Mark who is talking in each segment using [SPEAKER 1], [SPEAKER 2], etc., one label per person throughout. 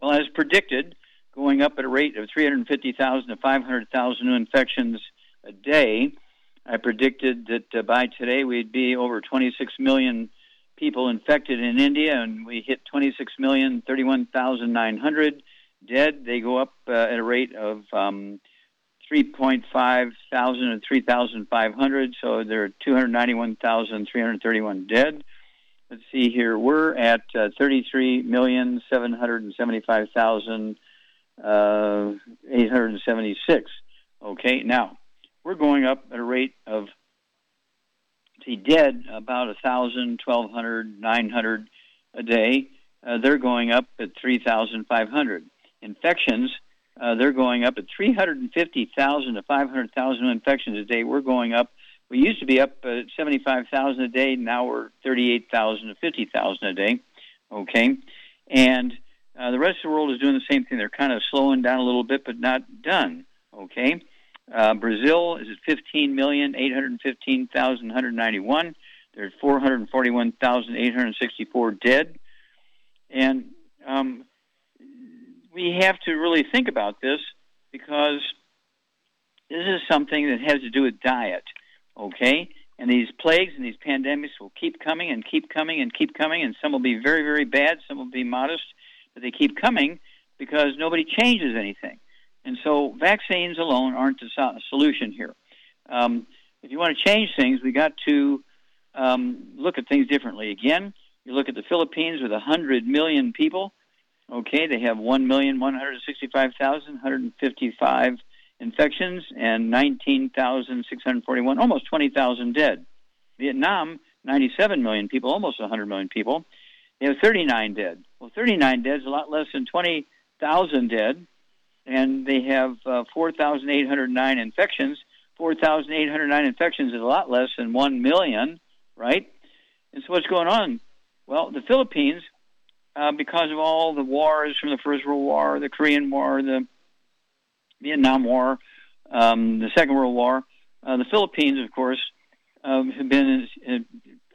[SPEAKER 1] Well, as predicted, going up at a rate of 350,000 to 500,000 new infections a day, I predicted that uh, by today we'd be over 26 million people infected in India, and we hit 26 million, 31,900 dead. They go up uh, at a rate of um, 3.5 thousand and 3,500, so there are 291,331 dead. Let's see here. We're at uh, 33,775,876. Uh, okay, now we're going up at a rate of see dead about a thousand, twelve hundred, nine hundred a day. Uh, they're going up at 3,500. Infections uh, they're going up at 350,000 to 500,000 infections a day. We're going up. We used to be up at 75,000 a day. Now we're 38,000 to 50,000 a day. Okay, and uh, the rest of the world is doing the same thing. They're kind of slowing down a little bit, but not done. Okay, uh, Brazil is at 15,815,191. There's 441,864 dead, and um, we have to really think about this because this is something that has to do with diet, okay? And these plagues and these pandemics will keep coming and keep coming and keep coming, and some will be very, very bad, some will be modest, but they keep coming because nobody changes anything. And so vaccines alone aren't the solution here. Um, if you want to change things, we got to um, look at things differently. Again, you look at the Philippines with 100 million people. Okay, they have 1,165,155 infections and 19,641, almost 20,000 dead. Vietnam, 97 million people, almost 100 million people. They have 39 dead. Well, 39 dead is a lot less than 20,000 dead, and they have uh, 4,809 infections. 4,809 infections is a lot less than 1 million, right? And so what's going on? Well, the Philippines uh, because of all the wars from the First World War, the Korean War, the Vietnam War, um, the Second World War. Uh, the Philippines, of course, um, have been uh,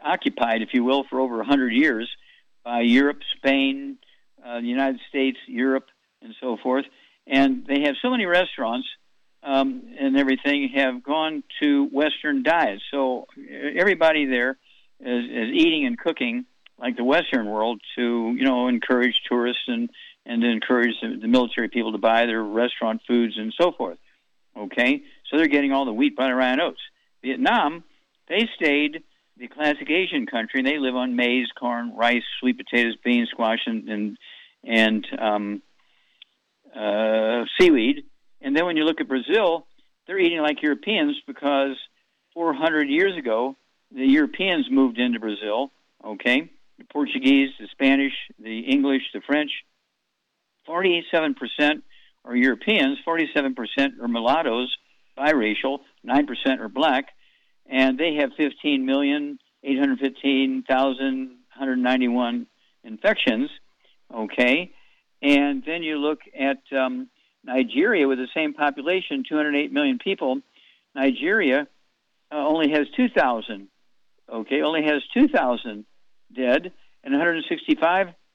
[SPEAKER 1] occupied, if you will, for over 100 years by Europe, Spain, uh, the United States, Europe, and so forth. And they have so many restaurants um, and everything have gone to Western diets. So everybody there is, is eating and cooking like the Western world to you know encourage tourists and and to encourage the, military people to buy their restaurant foods and so forth. Okay, so they're getting all the wheat, butter, rye, and oats. Vietnam, they stayed the classic Asian country, and they live on maize, corn, rice, sweet potatoes, beans, squash, and and, and um, uh, seaweed. And then when you look at Brazil, they're eating like Europeans because 400 years ago, the Europeans moved into Brazil. Okay, the Portuguese, the Spanish, the English, the French. 47% are Europeans, 47% are mulattoes, biracial, 9% are black, and they have 15,815,191 infections. Okay, and then you look at um, Nigeria with the same population, 208 million people. Nigeria uh, only has 2,000. Okay, only has 2,000 dead and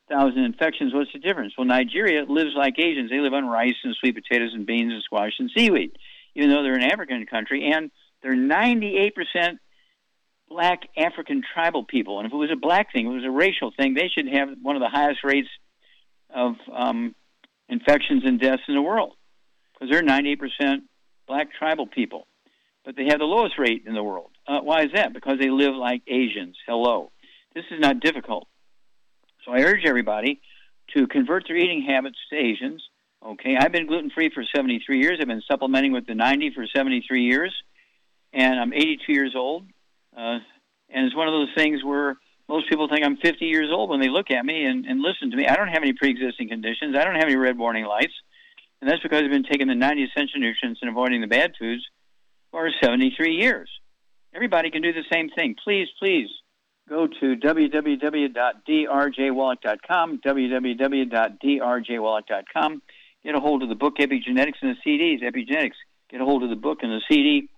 [SPEAKER 1] 165,000 infections. What's the difference? Well, Nigeria lives like Asians. They live on rice and sweet potatoes and beans and squash and seaweed, even though they're an African country, and they're 98% black African tribal people. And if it was a black thing, if it was a racial thing, they should have one of the highest rates of um, infections and deaths in the world because they're 98% black tribal people. But they have the lowest rate in the world. Uh, why is that? Because they live like Asians. Hello. This is not difficult. So I urge everybody to convert their eating habits to Asians. Okay, I've been gluten free for 73 years. I've been supplementing with the 90 for 73 years, and I'm 82 years old. Uh, and it's one of those things where most people think I'm 50 years old when they look at me and, and listen to me. I don't have any pre-existing conditions. I don't have any red warning lights, and that's because I've been taking the 90 essential nutrients and avoiding the bad foods for 73 years. Everybody can do the same thing. Please, please go to www.drjwallach.com, www.drjwallach.com. Get a hold of the book Epigenetics and the CDs. Epigenetics. Get a hold of the book and the CD,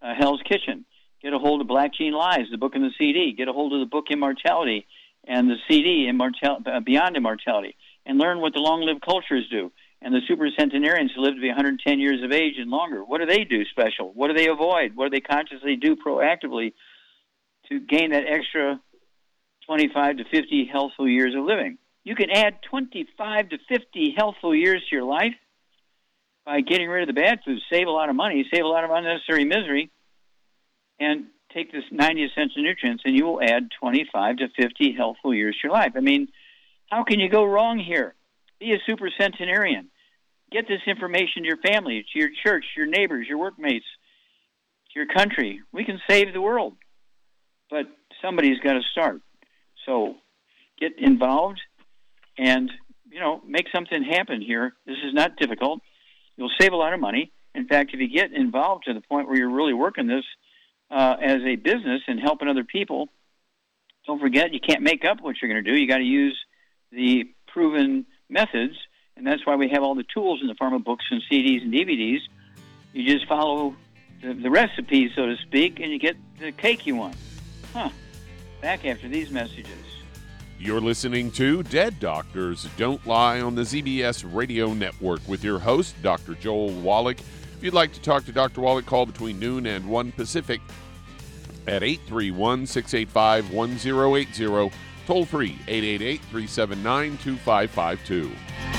[SPEAKER 1] uh, Hell's Kitchen. Get a hold of Black Gene Lies, the book and the CD. Get a hold of the book Immortality and the CD, Immortal- uh, Beyond Immortality, and learn what the long-lived cultures do. And the super centenarians who live to be 110 years of age and longer, what do they do special? What do they avoid? What do they consciously do proactively to gain that extra 25 to 50 healthful years of living? You can add 25 to 50 healthful years to your life by getting rid of the bad foods, save a lot of money, save a lot of unnecessary misery, and take this 90 essential nutrients, and you will add 25 to 50 healthful years to your life. I mean, how can you go wrong here? Be a super centenarian. Get this information to your family, to your church, your neighbors, your workmates, to your country. We can save the world, but somebody's got to start. So get involved and you know make something happen here. This is not difficult. You'll save a lot of money. In fact, if you get involved to the point where you're really working this uh, as a business and helping other people, don't forget you can't make up what you're going to do. You got to use the proven methods, and that's why we have all the tools in the form of books and CDs and DVDs. You just follow the, the recipe, so to speak, and you get the cake you want. Huh. Back after these messages.
[SPEAKER 2] You're listening to Dead Doctors Don't Lie on the ZBS Radio Network with your host, Dr. Joel Wallach. If you'd like to talk to Dr. Wallach, call between noon and 1 Pacific at 831 685 1080. Toll free 888 379 2552.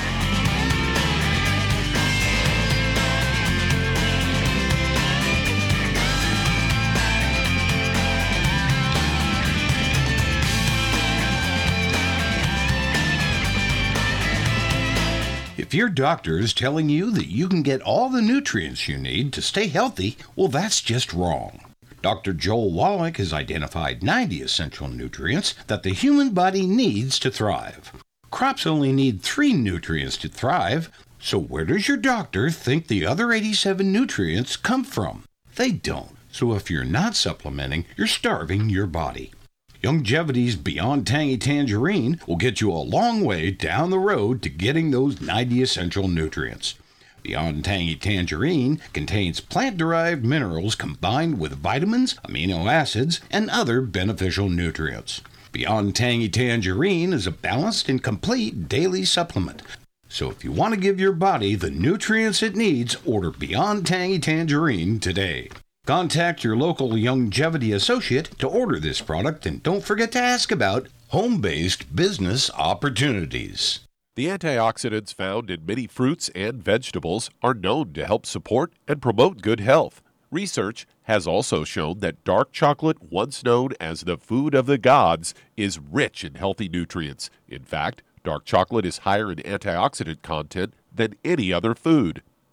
[SPEAKER 3] If your doctor is telling you that you can get all the nutrients you need to stay healthy, well, that's just wrong. Dr. Joel Wallach has identified 90 essential nutrients that the human body needs to thrive. Crops only need three nutrients to thrive, so where does your doctor think the other 87 nutrients come from? They don't. So if you're not supplementing, you're starving your body. Youngevity's Beyond Tangy Tangerine will get you a long way down the road to getting those 90 essential nutrients. Beyond Tangy Tangerine contains plant derived minerals combined with vitamins, amino acids, and other beneficial nutrients. Beyond Tangy Tangerine is a balanced and complete daily supplement. So if you want to give your body the nutrients it needs, order Beyond Tangy Tangerine today. Contact your local Youngevity associate to order this product and don't forget to ask about home based business opportunities.
[SPEAKER 2] The antioxidants found in many fruits and vegetables are known to help support and promote good health. Research has also shown that dark chocolate, once known as the food of the gods, is rich in healthy nutrients. In fact, dark chocolate is higher in antioxidant content than any other food.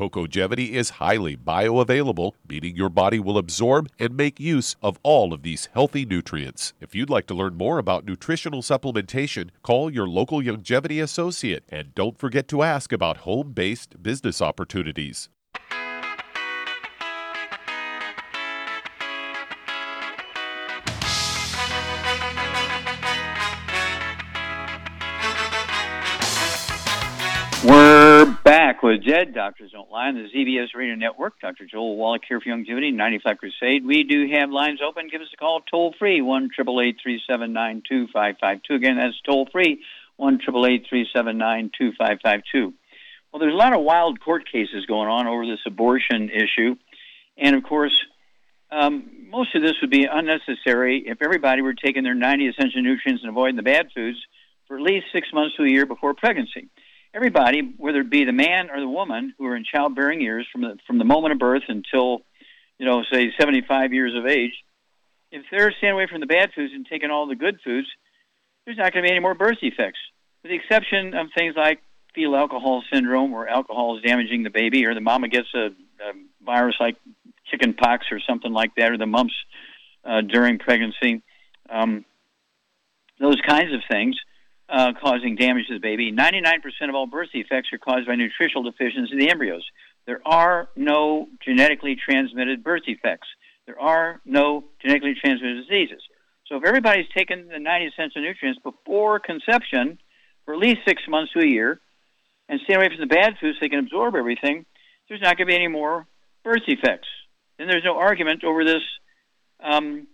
[SPEAKER 2] Cocogevity is highly bioavailable, meaning your body will absorb and make use of all of these healthy nutrients. If you'd like to learn more about nutritional supplementation, call your local Youngevity associate and don't forget to ask about home based business opportunities.
[SPEAKER 1] With Dead, Doctors Don't Lie on the ZBS Radio Network. Dr. Joel Wallach here for Youngevity, 95 Crusade. We do have lines open. Give us a call toll free, 1 379 Again, that's toll free, 1 379 Well, there's a lot of wild court cases going on over this abortion issue. And of course, um, most of this would be unnecessary if everybody were taking their 90 essential nutrients and avoiding the bad foods for at least six months to a year before pregnancy everybody, whether it be the man or the woman who are in childbearing years from the from the moment of birth until, you know, say 75 years of age, if they're staying away from the bad foods and taking all the good foods, there's not going to be any more birth defects, with the exception of things like fetal alcohol syndrome, where alcohol is damaging the baby, or the mama gets a, a virus like chicken pox or something like that, or the mumps uh, during pregnancy. Um, those kinds of things uh, causing damage to the baby. 99% of all birth defects are caused by nutritional deficiencies in the embryos. There are no genetically transmitted birth defects. There are no genetically transmitted diseases. So if everybody's taken the 90 essential nutrients before conception for at least six months to a year and stay away from the bad foods so they can absorb everything, there's not going to be any more birth defects. Then there's no argument over this um,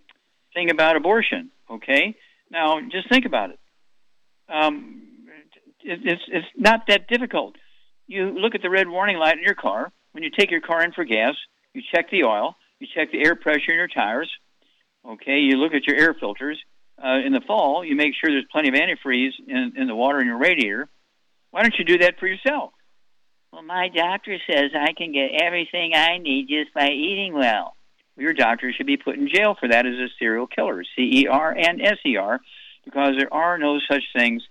[SPEAKER 1] thing about abortion, okay? Now, just think about it um, it, it's it's not that difficult. You look at the red warning light in your car when you take your car in for gas. You check the oil. You check the air pressure in your tires. Okay. You look at your air filters. Uh, in the fall, you make sure there's plenty of antifreeze in, in the water in your radiator. Why don't you do that for yourself?
[SPEAKER 4] Well, my doctor says I can get everything I need just by eating well.
[SPEAKER 1] Your doctor should be put in jail for that as a serial killer, C E R and S E R, because there are no such things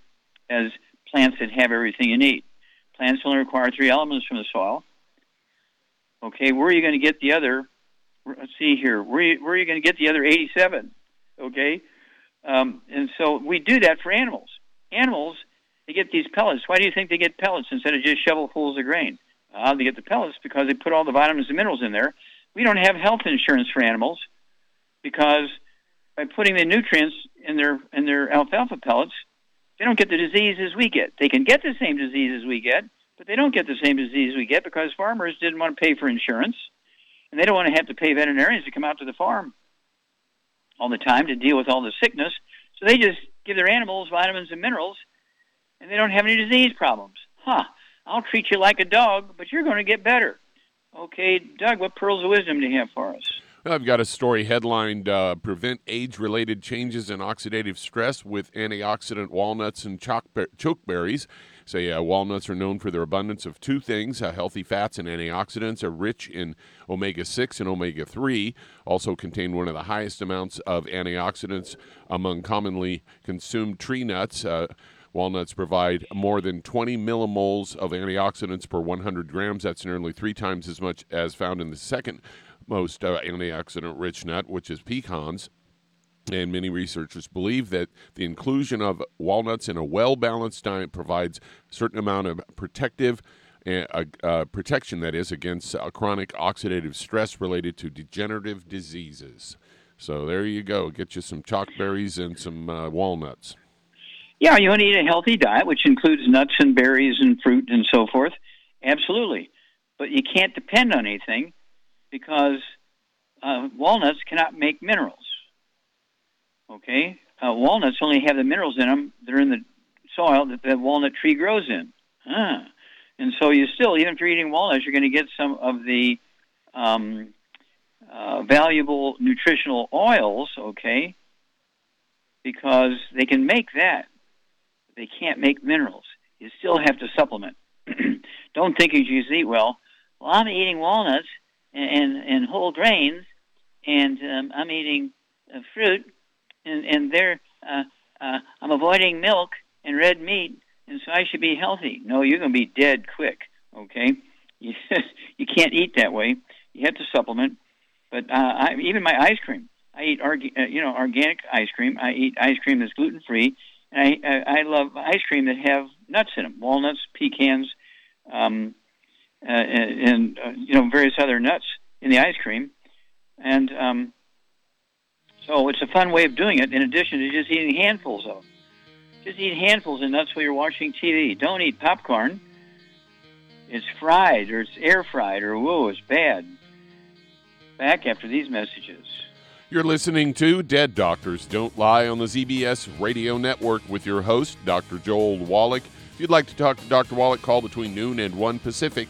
[SPEAKER 1] as plants that have everything you need. Plants only require three elements from the soil. Okay, where are you going to get the other? Let's see here. Where are you, where are you going to get the other 87? Okay, um, and so we do that for animals. Animals, they get these pellets. Why do you think they get pellets instead of just shovelfuls of grain? Uh, they get the pellets because they put all the vitamins and minerals in there. We don't have health insurance for animals because by putting the nutrients in their in their alfalfa pellets, they don't get the diseases we get. They can get the same diseases we get, but they don't get the same disease we get because farmers didn't want to pay for insurance, and they don't want to have to pay veterinarians to come out to the farm all the time to deal with all the sickness. So they just give their animals vitamins and minerals, and they don't have any disease problems. Huh? I'll treat you like a dog, but you're going to get better. Okay, Doug, what pearls of wisdom do you have for us?
[SPEAKER 5] I've got a story headlined uh, Prevent Age Related Changes in Oxidative Stress with Antioxidant Walnuts and Chokeberries. Say uh, walnuts are known for their abundance of two things uh, healthy fats and antioxidants, are rich in omega 6 and omega 3, also contain one of the highest amounts of antioxidants among commonly consumed tree nuts. Uh, Walnuts provide more than 20 millimoles of antioxidants per 100 grams. That's nearly three times as much as found in the second most uh, antioxidant rich nut, which is pecans. And many researchers believe that the inclusion of walnuts in a well balanced diet provides a certain amount of protective uh, uh, protection, that is, against uh, chronic oxidative stress related to degenerative diseases. So there you go. Get you some chokeberries and some uh, walnuts.
[SPEAKER 1] Yeah, you want to eat a healthy diet, which includes nuts and berries and fruit and so forth. Absolutely. But you can't depend on anything because uh, walnuts cannot make minerals. Okay, uh, walnuts only have the minerals in them that are in the soil that the walnut tree grows in. Ah. And so you still, even if you're eating walnuts, you're going to get some of the um, uh, valuable nutritional oils, okay, because they can make that. They can't make minerals. You still have to supplement. Don't think you just eat well. Well, I'm eating walnuts and and whole grains, and um, I'm eating uh, fruit, and and they're uh, uh, I'm avoiding milk and red meat, and so I should be healthy. No, you're going to be dead quick. Okay, you you can't eat that way. You have to supplement. But uh, I, even my ice cream, I eat orga- uh, you know organic ice cream. I eat ice cream that's gluten free, and I, I I love ice cream that have nuts in them, walnuts, pecans. Um, uh, and, uh, you know various other nuts in the ice cream, and um, so it's a fun way of doing it. In addition to just eating handfuls of them, just eat handfuls of nuts while you're watching TV. Don't eat popcorn. it's fried or it's air fried or whoa, it's bad. Back after these messages.
[SPEAKER 2] You're listening to Dead Doctors Don't Lie on the ZBS Radio Network with your host, Dr. Joel Wallach. If you'd like to talk to Dr. Wallach, call between noon and 1 Pacific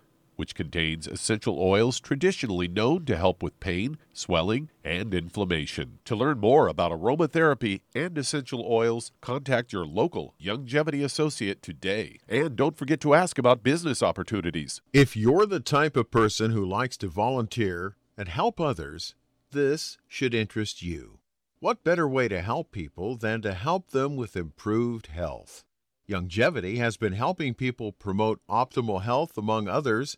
[SPEAKER 2] which contains essential oils traditionally known to help with pain, swelling, and inflammation. To learn more about aromatherapy and essential oils, contact your local Youngevity associate today. And don't forget to ask about business opportunities.
[SPEAKER 6] If you're the type of person who likes to volunteer and help others, this should interest you. What better way to help people than to help them with improved health? Youngevity has been helping people promote optimal health, among others,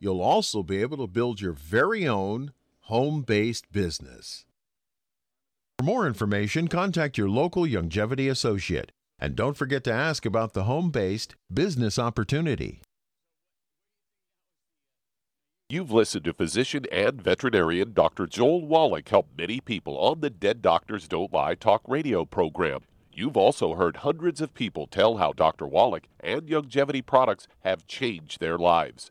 [SPEAKER 6] You'll also be able to build your very own home based business. For more information, contact your local Youngevity associate and don't forget to ask about the home based business opportunity.
[SPEAKER 2] You've listened to physician and veterinarian Dr. Joel Wallach help many people on the Dead Doctors Don't Lie talk radio program. You've also heard hundreds of people tell how Dr. Wallach and Youngevity products have changed their lives.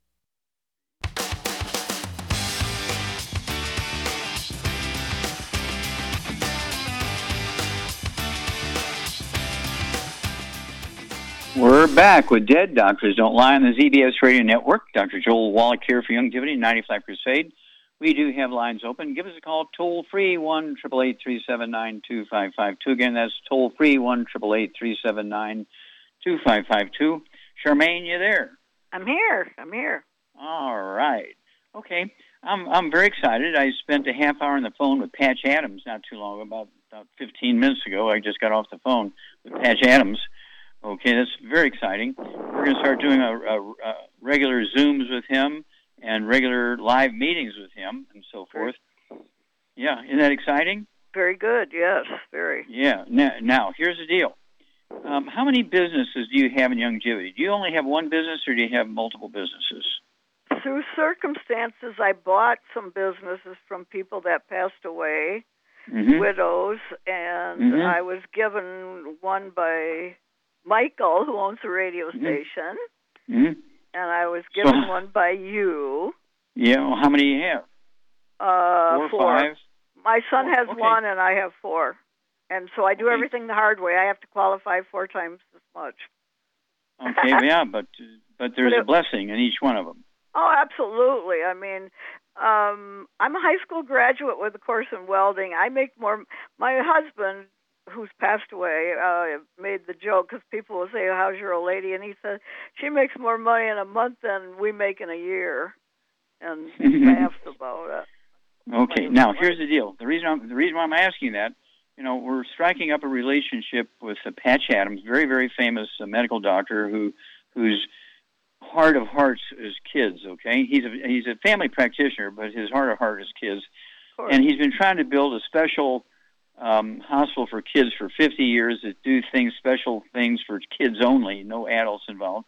[SPEAKER 1] We're back with Dead Doctors Don't Lie on the ZBS Radio Network. Dr. Joel Wallach here for Youngevity 95 Crusade. We do have lines open. Give us a call toll free one triple eight three seven nine two five five two. Again, that's toll free one triple eight three seven nine two five five two. Charmaine, you there?
[SPEAKER 7] I'm here. I'm here.
[SPEAKER 1] All right. Okay. I'm I'm very excited. I spent a half hour on the phone with Patch Adams not too long about about 15 minutes ago. I just got off the phone with Patch Adams Okay, that's very exciting. We're going to start doing a, a, a regular Zooms with him and regular live meetings with him and so forth. Yeah, isn't that exciting?
[SPEAKER 7] Very good. Yes, very.
[SPEAKER 1] Yeah. Now, now here's the deal. Um, how many businesses do you have in Youngevity? Do you only have one business, or do you have multiple businesses?
[SPEAKER 7] Through circumstances, I bought some businesses from people that passed away, mm-hmm. widows, and mm-hmm. I was given one by Michael, who owns the radio
[SPEAKER 1] Mhm.
[SPEAKER 7] station,
[SPEAKER 1] hmm
[SPEAKER 7] and I was given
[SPEAKER 1] So-
[SPEAKER 7] one by you.
[SPEAKER 1] Yeah. Well, how many do you have?
[SPEAKER 7] Uh,
[SPEAKER 1] Four or five?
[SPEAKER 7] My son
[SPEAKER 1] Four,
[SPEAKER 7] has
[SPEAKER 1] okay.
[SPEAKER 7] one, and I have four. And so I do
[SPEAKER 1] Okay.
[SPEAKER 7] everything the hard way. I have to qualify four times as much.
[SPEAKER 1] Okay. yeah, but but there's
[SPEAKER 7] But
[SPEAKER 1] a blessing in each one of them.
[SPEAKER 7] Oh, absolutely. I mean, um, I'm a high school graduate with a course in welding. I make more. My husband, who's passed away, uh, made the joke because people will say, "How's your old lady?" And he said, "She makes more money in a month than we make in a year," and laughs about it.
[SPEAKER 1] Okay. Now here's the deal. The reason I'm, the reason why I'm asking that, you know, we're striking up a relationship with uh, Patch Adams, very very famous uh, medical doctor who whose heart of hearts is kids. Okay, he's a he's a family practitioner, but his heart of heart is kids,
[SPEAKER 7] Of
[SPEAKER 1] and he's been trying to build a special um, hospital for kids for 50 years that do things special things for kids only, no adults involved,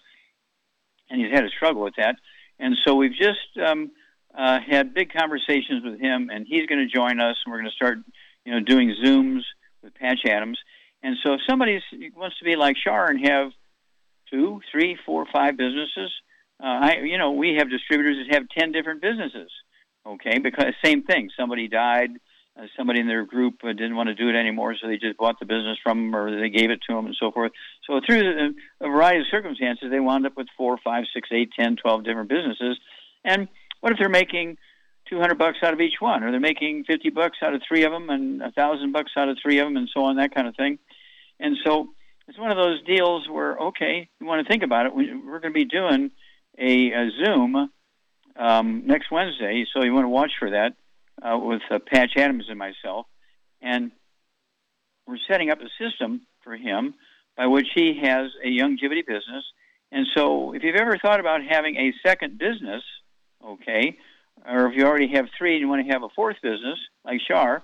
[SPEAKER 1] and he's had a struggle with that, and so we've just um, uh, had big conversations with him, and he's going to join us, and we're going to start, you know, doing Zooms with Patch Adams. And so, if somebody wants to be like Shar and have two, three, four, five businesses, uh, I, you know, we have distributors that have ten different businesses. Okay, because same thing. Somebody died. Uh, somebody in their group uh, didn't want to do it anymore, so they just bought the business from them, or they gave it to them, and so forth. So through a variety of circumstances, they wound up with four, five, six, eight, ten, twelve different businesses. And what if they're making 200 bucks out of each one, or they're making 50 bucks out of three of them, and a thousand bucks out of three of them, and so on, that kind of thing. And so it's one of those deals where, okay, you want to think about it. We- We're going to be doing a, a Zoom um, next Wednesday, so you want to watch for that uh, with uh, Patch Adams and myself. And we're setting up a system for him by which he has a Youngevity business. And so, if you've ever thought about having a second business, okay, or if you already have three and you want to have a fourth business, like Shar,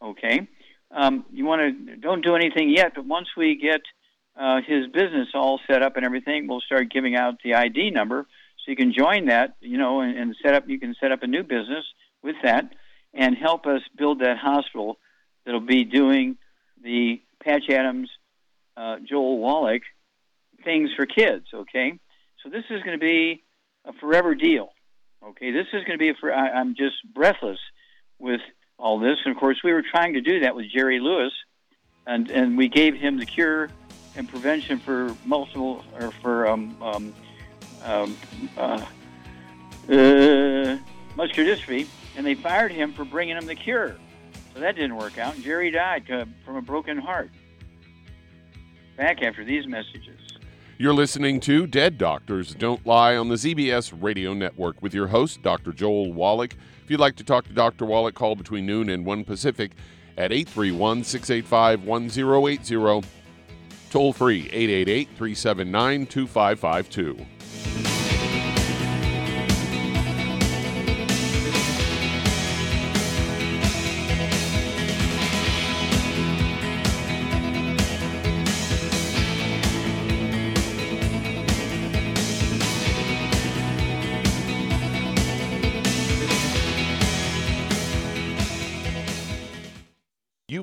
[SPEAKER 1] okay, um, you want to don't do anything yet, but once we get uh, his business all set up and everything, we'll start giving out the ID number so you can join that, you know, and, and set up. You can set up a new business with that and help us build that hospital that'll be doing the Patch Adams, uh, Joel Wallach things for kids. Okay, so this is going to be a forever deal. Okay, this is going to be. For, I, I'm just breathless with all this, and of course, we were trying to do that with Jerry Lewis, and and we gave him the cure and prevention for multiple or for um, um, um, uh, uh, muscular dystrophy, and they fired him for bringing him the cure. So that didn't work out. And Jerry died uh, from a broken heart. Back after these messages.
[SPEAKER 2] You're listening to Dead Doctors Don't Lie on the ZBS Radio Network with your host, Dr. Joel Wallach. If you'd like to talk to Dr. Wallach, call between noon and 1 Pacific at 831 685 1080. Toll free 888 379 2552.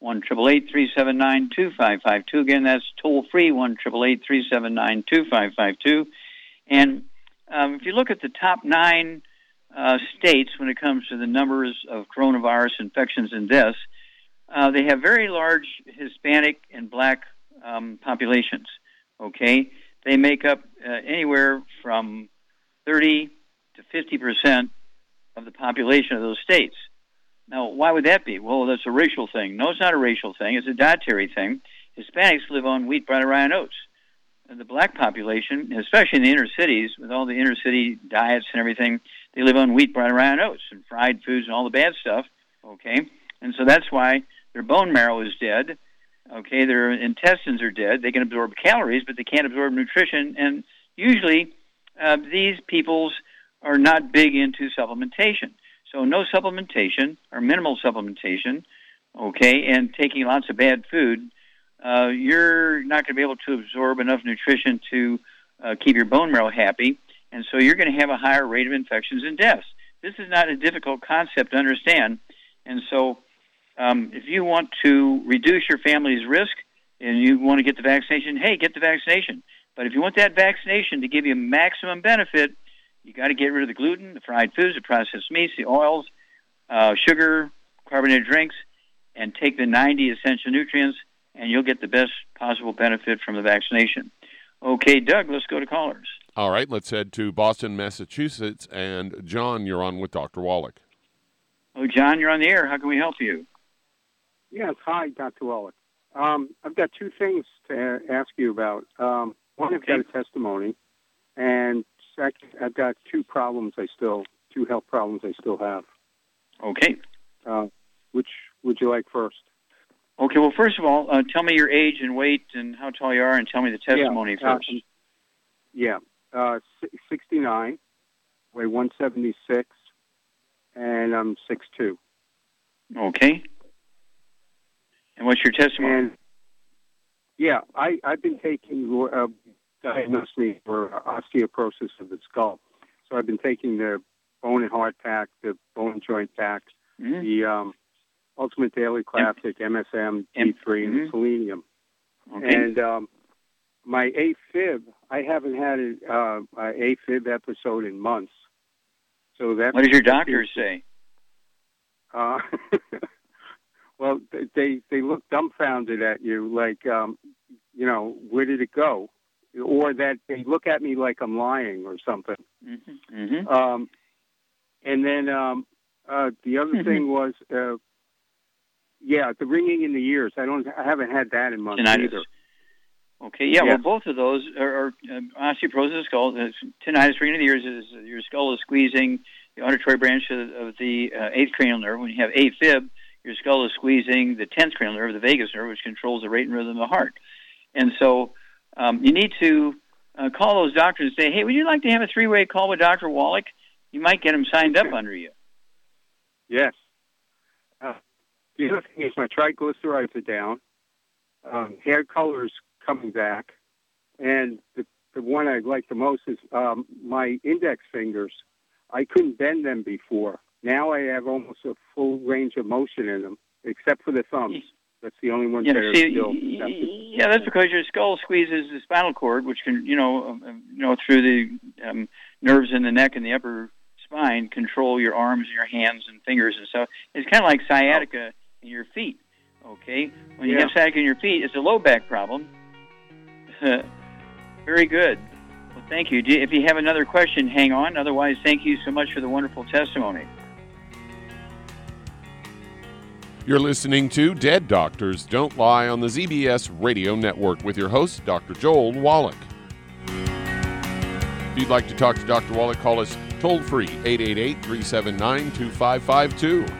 [SPEAKER 1] one triple eight three seven nine two five five two. Again, that's toll free one triple eight three seven nine two five five two. And um, if you look at the top nine uh, states when it comes to the numbers of coronavirus infections and deaths, uh, they have very large Hispanic and Black um, populations. Okay, they make up uh, anywhere from thirty to fifty percent of the population of those states. Now, why would that be? Well, that's a racial thing. No, it's not a racial thing. It's a dietary thing. Hispanics live on wheat, bread, rye and oats. And the black population, especially in the inner cities, with all the inner city diets and everything, they live on wheat, bread, rye and oats and fried foods and all the bad stuff. Okay, and so that's why their bone marrow is dead. Okay, their intestines are dead. They can absorb calories, but they can't absorb nutrition. And usually, uh, these peoples are not big into supplementation. So no supplementation or minimal supplementation, okay, and taking lots of bad food, uh, you're not going to be able to absorb enough nutrition to uh, keep your bone marrow happy, and so you're going to have a higher rate of infections and deaths. This is not a difficult concept to understand, and so um, if you want to reduce your family's risk and you want to get the vaccination, hey, get the vaccination. But if you want that vaccination to give you maximum benefit, you got to get rid of the gluten, the fried foods, the processed meats, the oils, uh, sugar, carbonated drinks, and take the 90 essential nutrients, and you'll get the best possible benefit from the vaccination. Okay, Doug, let's go to callers.
[SPEAKER 2] All right, let's head to Boston, Massachusetts. And John, you're on with Dr. Wallach.
[SPEAKER 1] Oh, John, you're on the air. How can we help you?
[SPEAKER 8] Yes, hi, Dr. Wallach. Um, I've got two things to ask you about. Um, one, I've got a testimony, and second, I've got two problems I still, two health problems I still have.
[SPEAKER 1] Okay.
[SPEAKER 8] Uh, which would you like first?
[SPEAKER 1] Okay, well, first of all, uh, tell me your age and weight and how tall you are, and tell me the testimony
[SPEAKER 8] yeah,
[SPEAKER 1] first.
[SPEAKER 8] Um, yeah, uh, 69, weigh 176, and I'm 6'2".
[SPEAKER 1] Okay. And what's your testimony?
[SPEAKER 8] And, yeah, I, I've been taking, uh, diagnosed me for osteoporosis of the skull. So I've been taking the bone and heart pack, the bone joint pack,
[SPEAKER 1] mm-hmm.
[SPEAKER 8] the um, Ultimate Daily Classic, MSM, D3, mm-hmm. and selenium.
[SPEAKER 1] Okay.
[SPEAKER 8] And um, my AFib, I haven't had a, uh, AFib episode in months. So that.
[SPEAKER 1] What does your doctor say?
[SPEAKER 8] Uh, well, they they look dumbfounded at you, like, um, you know, where did it go? Or that they look at me like I'm lying or something.
[SPEAKER 1] Mm-hmm. Mm-hmm.
[SPEAKER 8] Um, and then um, uh, the other thing was, uh, yeah, the ringing in the ears. I don't, I haven't had that in months
[SPEAKER 1] Tinnitus.
[SPEAKER 8] either.
[SPEAKER 1] Okay, yeah,
[SPEAKER 8] Yeah.
[SPEAKER 1] well, both of those are, are um, osteoporosis of the skull. Uh, tinnitus, ringing of the ears, is your skull is squeezing the auditory branch of, of the uh, eighth cranial nerve. When you have AFib, your skull is squeezing the tenth cranial nerve, the vagus nerve, which controls the rate and rhythm of the heart. And so um, you need to uh, call those doctors and say, hey, would you like to have a three-way call with Dr. Wallach? You might get him signed up under you.
[SPEAKER 8] Yes. Uh, the other thing is my triglycerides are down. Um, hair color is coming back, and the the one I like the most is um, my index fingers. I couldn't bend them before. Now I have almost a full range of motion in them, except for the thumbs. That's the only one.
[SPEAKER 1] Yeah,
[SPEAKER 8] that are
[SPEAKER 1] see,
[SPEAKER 8] still.
[SPEAKER 1] yeah, that's because your skull squeezes the spinal cord, which can, you know, um, um, you know, through the um, nerves in the neck and the upper spine, control your arms and your hands and fingers and stuff. It's kind of like sciatica in your feet. Okay, when you
[SPEAKER 8] Yeah.
[SPEAKER 1] have sciatica in your feet, it's a low back problem. Very good. Well, thank you- If you have another question, hang on. Otherwise, thank you so much for the wonderful testimony.
[SPEAKER 2] You're listening to Dead Doctors Don't Lie on the ZBS Radio Network with your host, Dr. Joel Wallach. If you'd like to talk to Dr. Wallach, call us toll free 888 379 2552.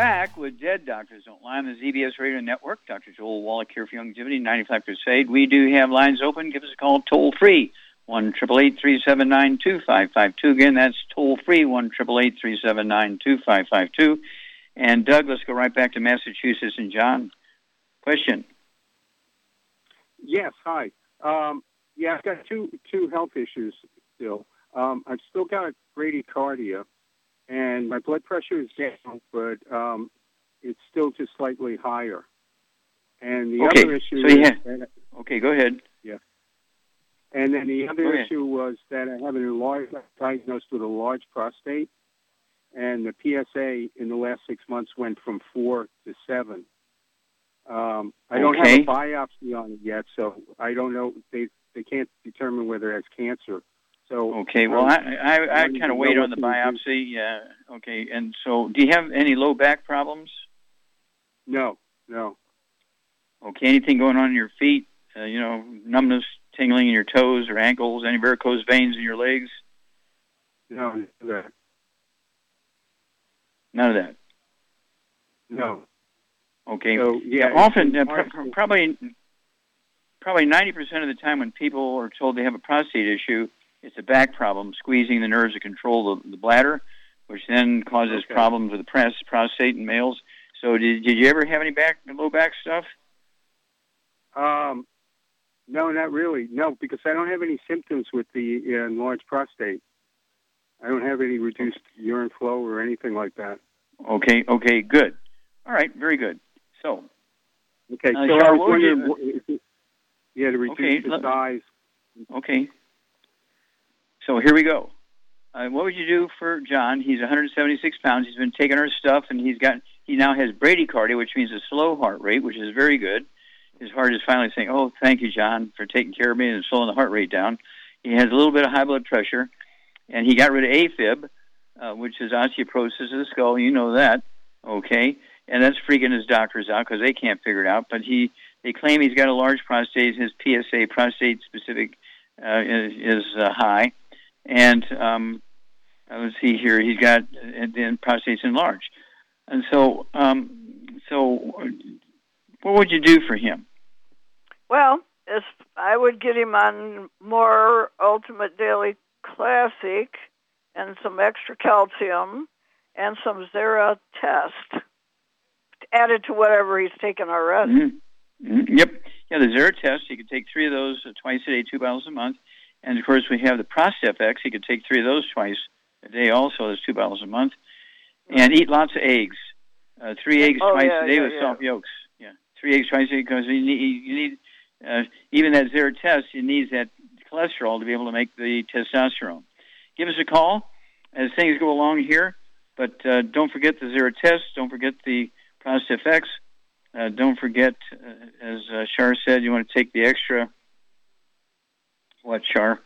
[SPEAKER 1] back with Dead Doctors Don't Lie on the ZBS Radio Network. Dr. Joel Wallach here for Youngevity 95 Crusade. We do have lines open. Give us a call toll free. 1 379 2552. Again, that's toll free 1 379 2552. And Doug, let's go right back to Massachusetts. And John, question.
[SPEAKER 8] Yes, hi. Um, yeah, I've got two two health issues still. Um, I've still got bradycardia, and my blood pressure is down, but um, it's still just slightly higher. And the
[SPEAKER 1] Okay,
[SPEAKER 8] other issue
[SPEAKER 1] so have-
[SPEAKER 8] that-
[SPEAKER 1] Okay, go ahead.
[SPEAKER 8] yeah. And then the other
[SPEAKER 1] ahead.
[SPEAKER 8] issue was that I have an enlarged, diagnosed with a large prostate, and the PSA in the last six months went from four to seven. Um, I don't have a biopsy on it yet, so I don't know. They they can't determine whether it has cancer. So
[SPEAKER 1] Okay, well, I I, I kind of wait on the
[SPEAKER 8] what to do.
[SPEAKER 1] biopsy. Yeah. Okay, and so do you have any low back problems?
[SPEAKER 8] no, no,
[SPEAKER 1] Okay, anything going on in your feet? Uh, you know, numbness, tingling in your toes or ankles, any varicose veins in your legs?
[SPEAKER 8] no, none of that.
[SPEAKER 1] None of that.
[SPEAKER 8] no.
[SPEAKER 1] Okay.
[SPEAKER 8] So yeah,
[SPEAKER 1] often, uh, pr- probably, probably ninety percent of the time when people are told they have a prostate issue, it's a back problem, squeezing the nerves that control the, the bladder, which then causes
[SPEAKER 8] Okay.
[SPEAKER 1] problems with the pros- prostate in males. So, did, did you ever have any back low back stuff?
[SPEAKER 8] Um, no, not really. No, because I don't have any symptoms with the uh, enlarged prostate. I don't have any reduced urine flow or anything like that.
[SPEAKER 1] Okay. Okay. Good. All right. Very good. So,
[SPEAKER 8] Okay,
[SPEAKER 1] Uh,
[SPEAKER 8] so I was wondering, it- yeah, to reduce
[SPEAKER 1] Okay,
[SPEAKER 8] the
[SPEAKER 1] let-
[SPEAKER 8] size.
[SPEAKER 1] Okay. So here we go. Uh, what would you do for John? He's 176 pounds. He's been taking our stuff, and he's got he now has bradycardia, which means a slow heart rate, which is very good. His heart is finally saying, "Oh, thank you, John, for taking care of me and slowing the heart rate down." He has a little bit of high blood pressure, and he got rid of AFib, uh, which is osteoporosis of the skull. You know that, okay? And that's freaking his doctors out because they can't figure it out. But he they claim he's got a large prostate. His PSA, prostate specific, uh, is, is uh, high, and um, uh, let's see here, he's got and then prostate's enlarged, and so um, so uh, what would you do for him?
[SPEAKER 7] Well, if I would get him on more Ultimate Daily Classic and some extra calcium and some Zera test added to whatever he's taken already.
[SPEAKER 1] Mhm. Mhm. Yep, yeah, the Zeratest. He could take three of those uh, twice a day, two bottles a month, and of course we have the ProstFX. He could take three of those twice a day, also. That's two bottles a month, and eat lots of eggs. Uh, three eggs
[SPEAKER 7] Oh,
[SPEAKER 1] twice
[SPEAKER 7] yeah,
[SPEAKER 1] a day
[SPEAKER 7] yeah,
[SPEAKER 1] with
[SPEAKER 7] yeah.
[SPEAKER 1] soft yolks. Yeah, three eggs twice a day because you need, you need uh, even that Zeratest. you need that cholesterol to be able to make the testosterone. Give us a call as things go along here, but uh, don't forget the Zeratest. Don't forget the ProstFX. Uh, don't forget, uh, as uh, Shar said, you want to take the extra. What, Shar?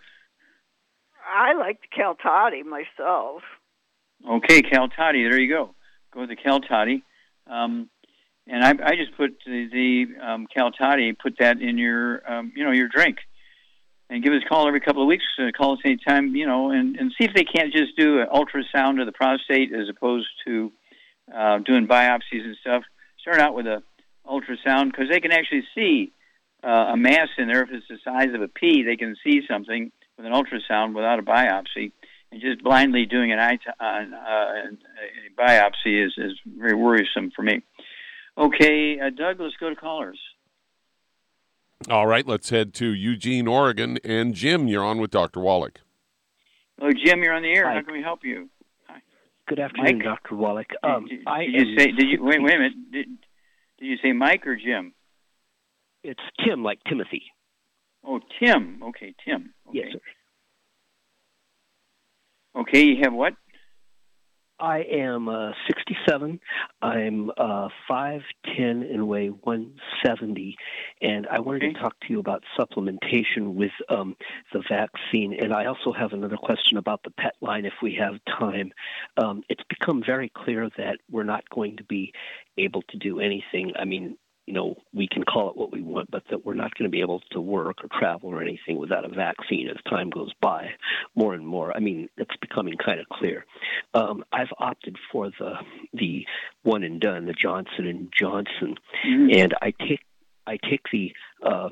[SPEAKER 7] I like the Caltati myself.
[SPEAKER 1] Okay, Cal Toddy. There you go. Go with the Cal Toddy. Um, and I, I just put the, the um, Cal Toddy, put that in your, um, you know, your drink. And give us a call every couple of weeks. Uh, call us anytime, you know, and, and see if they can't just do an ultrasound of the prostate as opposed to uh, doing biopsies and stuff. Start out with a ultrasound because they can actually see uh, a mass in there. If it's the size of a pea, they can see something with an ultrasound without a biopsy. And just blindly doing an eye t- uh, uh, a biopsy is, is very worrisome for me. Okay, uh, Doug, let's go to callers.
[SPEAKER 2] All right, let's head to Eugene, Oregon. And Jim, you're on with Dr. Wallach.
[SPEAKER 1] Oh, Jim, you're on the air.
[SPEAKER 9] Hi.
[SPEAKER 1] How can we help you? Hi.
[SPEAKER 9] Good afternoon,
[SPEAKER 1] Mike?
[SPEAKER 9] Dr. Wallach.
[SPEAKER 1] Did-
[SPEAKER 9] Um,
[SPEAKER 1] did,
[SPEAKER 9] I
[SPEAKER 1] did
[SPEAKER 9] am
[SPEAKER 1] you say? Did you wait? Wait a minute. Did, did you say Mike or Jim?
[SPEAKER 9] It's Tim, like Timothy.
[SPEAKER 1] Oh, Tim. Okay, Tim. Okay.
[SPEAKER 9] Yes, sir.
[SPEAKER 1] Okay, you have what?
[SPEAKER 9] I am uh, 67. I'm uh, 5'10 and weigh 170. And I wanted
[SPEAKER 1] Okay.
[SPEAKER 9] to talk to you about supplementation with um, the vaccine. And I also have another question about the pet line if we have time. Um, it's become very clear that we're not going to be able to do anything. I mean, you know, we can call it what we want, but that we're not going to be able to work or travel or anything without a vaccine as time goes by more and more. I mean, it's becoming kind of clear. Um, I've opted for the the one and done, the Johnson and Johnson,
[SPEAKER 1] Mm-hmm.
[SPEAKER 9] and I take I take the uh,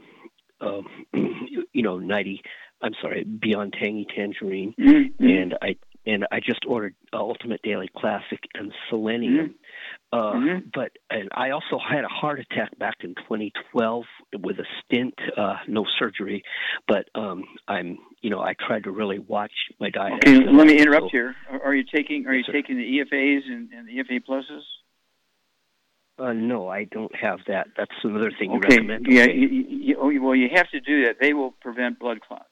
[SPEAKER 9] um, you know ninety. I'm sorry, Beyond Tangy Tangerine,
[SPEAKER 1] Mm-hmm.
[SPEAKER 9] and I and I just ordered uh, Ultimate Daily Classic and Selenium. Uh,
[SPEAKER 1] Mm-hmm.
[SPEAKER 9] But and I also had a heart attack back in 2012 with a stint, uh, no surgery. But um, I'm, you know, I tried to really watch my diet.
[SPEAKER 1] Okay, let me interrupt
[SPEAKER 9] so-
[SPEAKER 1] here. Are, you taking Are
[SPEAKER 9] Yes,
[SPEAKER 1] you
[SPEAKER 9] sir.
[SPEAKER 1] taking the EFAs and, and the EFA pluses?
[SPEAKER 9] Uh, no, I don't have that. That's another thing you
[SPEAKER 1] Okay.
[SPEAKER 9] recommend.
[SPEAKER 1] Yeah.
[SPEAKER 9] Okay.
[SPEAKER 1] You, you, oh, well, you have to do that. They will prevent blood clots.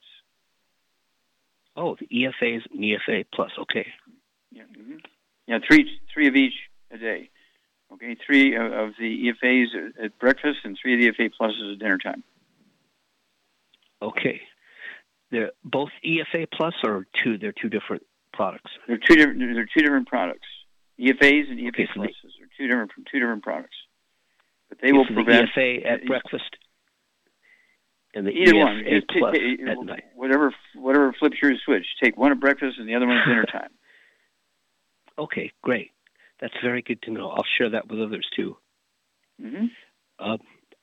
[SPEAKER 9] Oh, the EFAs and EFA plus. Okay.
[SPEAKER 1] Yeah. hmm Yeah. Three three of each a day. Okay. Three of, the EFAs at- breakfast and three of the EFA pluses at dinner time.
[SPEAKER 9] Okay. They're both EFA plus or two? They're two different products.
[SPEAKER 1] They're two different. They're two different products. EFAs and EFA
[SPEAKER 9] Okay, so
[SPEAKER 1] pluses are two different two different products. But they will prevent
[SPEAKER 9] the EFA at breakfast and the
[SPEAKER 1] either
[SPEAKER 9] EFA
[SPEAKER 1] one. Just
[SPEAKER 9] plus at night.
[SPEAKER 1] whatever whatever flips your switch. Take one at breakfast and the other one at dinner time.
[SPEAKER 9] Okay, great. That's very good to know. I'll share that with others too.
[SPEAKER 1] hmm
[SPEAKER 9] Uh,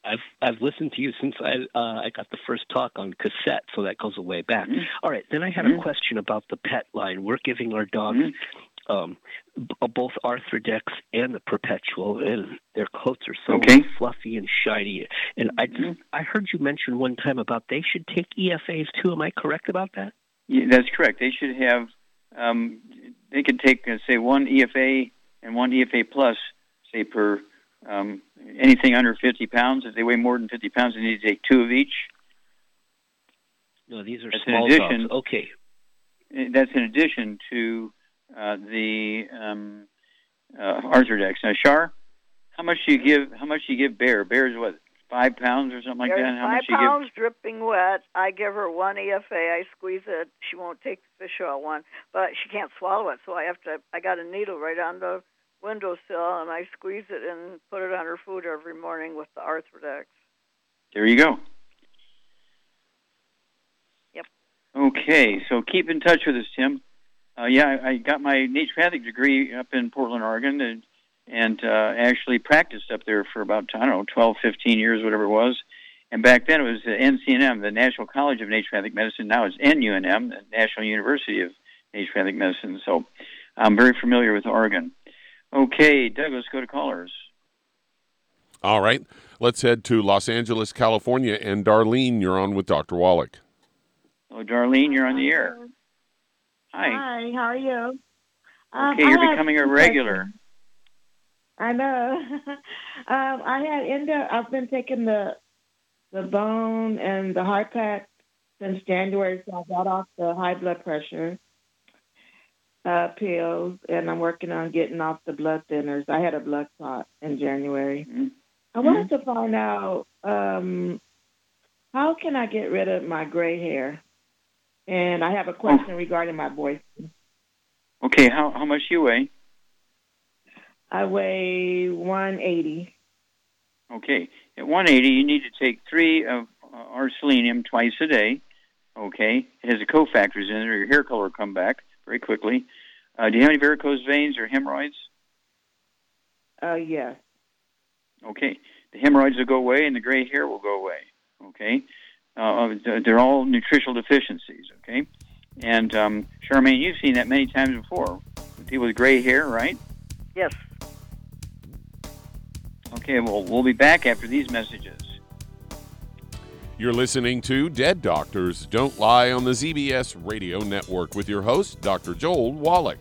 [SPEAKER 9] I've I've listened to you since I uh, I got the first talk on cassette, so that goes a way back.
[SPEAKER 1] Mm-hmm.
[SPEAKER 9] All right, then I had
[SPEAKER 1] Mhm.
[SPEAKER 9] a question about the pet line. We're giving our dogs
[SPEAKER 1] Mm-hmm.
[SPEAKER 9] um, b- both Arthrodex and the Perpetual, and their coats are so
[SPEAKER 1] Okay.
[SPEAKER 9] fluffy and shiny. And I
[SPEAKER 1] Mm-hmm.
[SPEAKER 9] just I heard you mention one time about they should take EFAs too. Am I correct about that?
[SPEAKER 1] Yeah, that's correct. They should have. Um, they could take uh, say one EFA and one EFA plus, say per um, anything under 50 pounds. If they weigh more than 50 pounds, they need to take two of each.
[SPEAKER 9] No, these are
[SPEAKER 1] That's
[SPEAKER 9] small
[SPEAKER 1] addition-
[SPEAKER 9] dogs. Okay.
[SPEAKER 1] Uh, That's in addition to uh, the um, uh, Arthrodex. Now, Shar, how much do you give? How much do you give Bear? Bear's what? Five pounds or something like
[SPEAKER 7] There's
[SPEAKER 1] that. How
[SPEAKER 7] five
[SPEAKER 1] much do you
[SPEAKER 7] pounds dripping wet. I give her one EFA. I squeeze it. She won't take the fish oil one, but she can't swallow it. So I have to. I got a needle right on the windowsill, and I squeeze it and put it on her food every morning with the Arthrodex.
[SPEAKER 1] give? There you go.
[SPEAKER 7] Yep.
[SPEAKER 1] Okay, so keep in touch with us, Tim. Uh, yeah, I, I got my naturopathic degree up in Portland, Oregon, and and uh, actually practiced up there for about I don't know 12, 15 years, whatever it was. And back then it was the NCNM, the National College of Naturopathic Medicine. Now it's NUNM, the National University of Naturopathic Medicine. So I'm very familiar with Oregon. Okay, Doug, let's go to callers.
[SPEAKER 2] All right, let's head to Los Angeles, California. And Darlene, you're on with Dr. Wallach.
[SPEAKER 1] Oh, Darlene, you're on the air. Hi.
[SPEAKER 10] Hi, how are you? Um,
[SPEAKER 1] Okay,
[SPEAKER 10] I
[SPEAKER 1] you're becoming a regular.
[SPEAKER 10] questions. I know. um, I had endo. I've been taking the the bone and the heart pack since January, so I got off the high blood pressure uh, pills, and I'm working on getting off the blood thinners. I had a blood clot in January. I wanted to find out um, how can I get rid of my gray hair, and I have a question regarding my boyfriend.
[SPEAKER 1] Okay, how how much you weigh?
[SPEAKER 10] I weigh 180.
[SPEAKER 1] Okay, at 180, you need to take three of uh, our selenium twice a day. Okay, it has the cofactors in it, or your hair color will come back very quickly. Uh, do you have any varicose veins or hemorrhoids?
[SPEAKER 10] Uh, yes.
[SPEAKER 1] Okay, the hemorrhoids will go away, and the gray hair will go away. Okay, uh, they're all nutritional deficiencies. Okay, and um, Charmaine, you've seen that many times before. People with gray hair, right?
[SPEAKER 7] Yes.
[SPEAKER 1] Okay, well, we'll be back after these messages.
[SPEAKER 2] You're listening to Dead Doctors Don't Lie on the ZBS Radio Network with your host, Dr. Joel Wallach.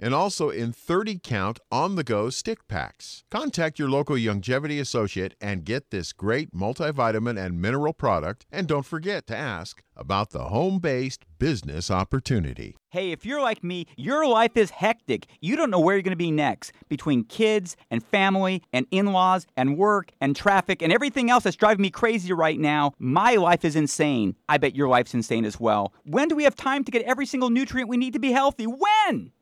[SPEAKER 2] and also in 30 count on the go stick packs. Contact your local Youngevity associate and get this great multivitamin and mineral product. And don't forget to ask about the home based business opportunity.
[SPEAKER 11] Hey, if you're like me, your life is hectic. You don't know where you're going to be next between kids and family and in laws and work and traffic and everything else that's driving me crazy right now. My life is insane. I bet your life's insane as well. When do we have time to get every single nutrient we need to be healthy? When?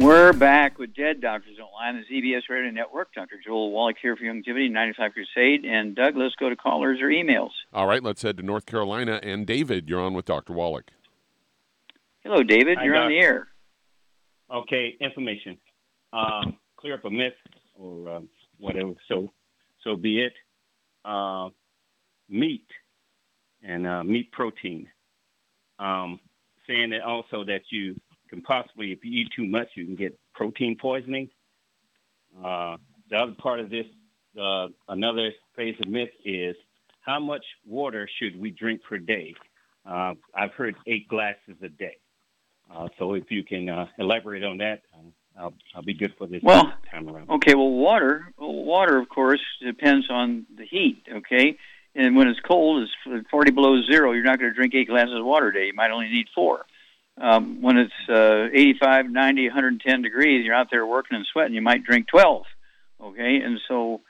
[SPEAKER 1] We're back with Dead Doctors Don't Lie on the ZBS Radio Network. Dr. Joel Wallach here for Youngevity 95 Crusade. And Doug, let's go to callers or emails.
[SPEAKER 2] All right, let's head to North Carolina. And David, you're on with Dr. Wallach.
[SPEAKER 1] Hello, David.
[SPEAKER 12] Hi,
[SPEAKER 1] You're on the air.
[SPEAKER 12] Okay, information. Um, clear up a myth or um, whatever. So, so be it. Uh, meat and uh, meat protein. Um, saying that also that you can possibly, if you eat too much, you can get protein poisoning. Uh, the other part of this, uh, another phase of myth is how much water should we drink per day? Uh, I've heard eight glasses a day. Uh, so if you can uh, elaborate on that, um, I'll, I'll be good for this
[SPEAKER 1] Well,
[SPEAKER 12] time around.
[SPEAKER 1] Okay, well, water, well, water, of course, depends on the heat, okay? And when it's cold, it's 40 below zero, you're not going to drink eight glasses of water a day. You might only need four. Um, when it's uh, 85, 90, 110 degrees, you're out there working and sweating, you might drink 12, okay? And so,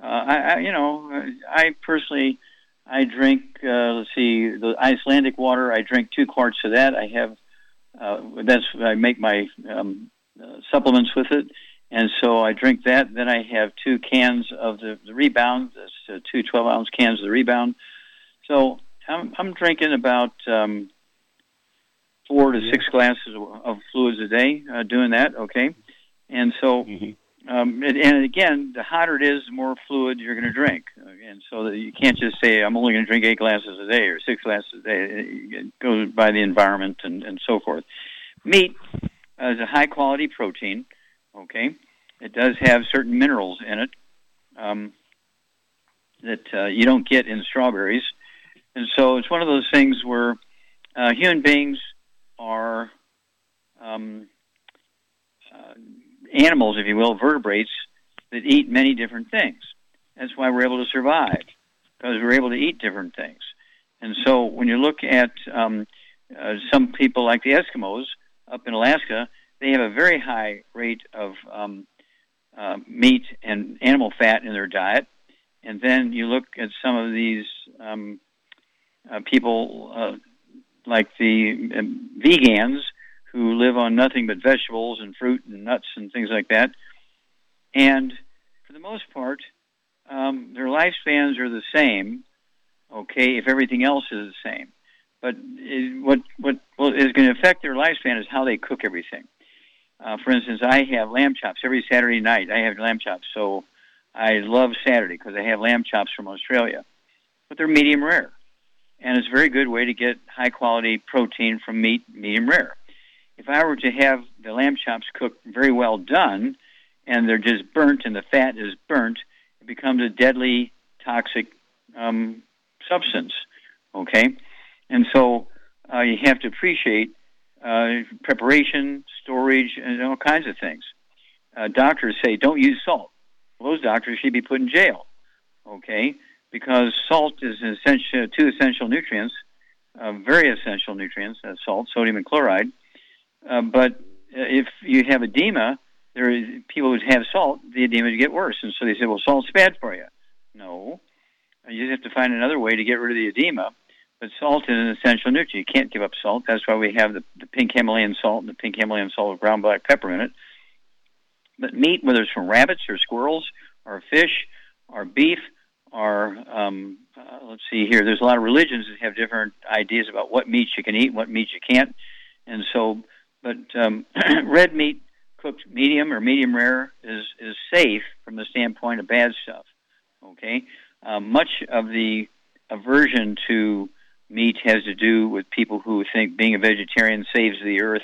[SPEAKER 1] uh, I, I, you know, I personally, I drink, uh, let's see, the Icelandic water, I drink two quarts of that. I have, uh, that's, I make my um, uh, supplements with it. And so I drink that. Then I have two cans of the, the rebound, that's, uh, two 12 ounce cans of the rebound. So I'm, I'm drinking about um, four to six glasses of, fluids a day uh, doing that, okay? And so, um, and, and again, the hotter it is, the more fluid you're going to drink. And so that you can't just say, I'm only going to drink eight glasses a day or six glasses a day. It goes by the environment and, and so forth. Meat uh, is a high quality protein, okay? It does have certain minerals in it um, that uh, you don't get in strawberries. And so it's one of those things where uh, human beings are um, uh, animals, if you will, vertebrates that eat many different things. That's why we're able to survive, because we're able to eat different things. And so when you look at um, uh, some people like the Eskimos up in Alaska, they have a very high rate of um, uh, meat and animal fat in their diet. And then you look at some of these um, uh, people uh, like the um, vegans who live on nothing but vegetables and fruit and nuts and things like that. And for the most part, um, their lifespans are the same, Okay, if everything else is the same, but it, what what well, is going to affect their lifespan is how they cook everything. Uh, for instance, I have lamb chops every Saturday night. I have lamb chops, so I love Saturday because I have lamb chops from Australia, but they're medium rare, and it's a very good way to get high quality protein from meat medium rare. If I were to have the lamb chops cooked very well done, and they're just burnt and the fat is burnt, it becomes a deadly toxic um, substance. Okay, and so uh, you have to appreciate uh, preparation, storage, and all kinds of things. Uh, doctors say don't use salt. Well, those doctors should be put in jail. Okay, because salt is essential, two essential nutrients, uh, very essential nutrients, uh, salt, sodium, and chloride. Uh, but if you have edema, there is people who have salt, the edema get worse, and so they say, well, salt's bad for you. No, you just have to find another way to get rid of the edema. But salt is an essential nutrient. You can't give up salt. That's why we have the, the pink Himalayan salt and the pink Himalayan salt with brown black pepper in it. But meat, whether it's from rabbits or squirrels or fish or beef or um, uh, let's see here, there's a lot of religions that have different ideas about what meats you can eat, and what meats you can't, and so. But um, red meat cooked medium or medium rare is is safe from the standpoint of bad stuff. Okay, um, much of the aversion to meat has to do with people who think being a vegetarian saves the earth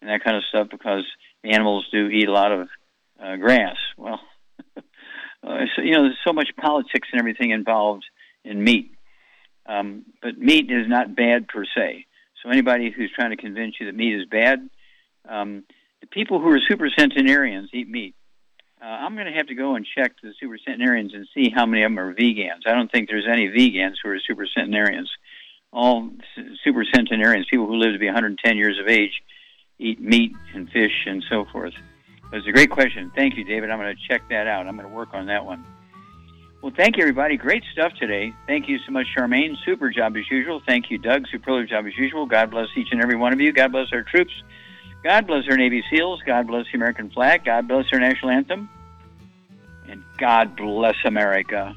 [SPEAKER 1] and that kind of stuff because animals do eat a lot of uh, grass. Well, uh, so, you know, there's so much politics and everything involved in meat. Um, but meat is not bad per se. So anybody who's trying to convince you that meat is bad, um, the people who are super centenarians eat meat. Uh, I'm going to have to go and check the super centenarians and see how many of them are vegans. I don't think there's any vegans who are super centenarians. All super centenarians, people who live to be 110 years of age, eat meat and fish and so forth. But it's a great question. Thank you, David. I'm going to check that out. I'm going to work on that one. Well, thank you, everybody. Great stuff today. Thank you so much, Charmaine. Super job as usual. Thank you, Doug. Superlative job as usual. God bless each and every one of you. God bless our troops. God bless our Navy SEALs. God bless the American flag. God bless our national anthem. And God bless America.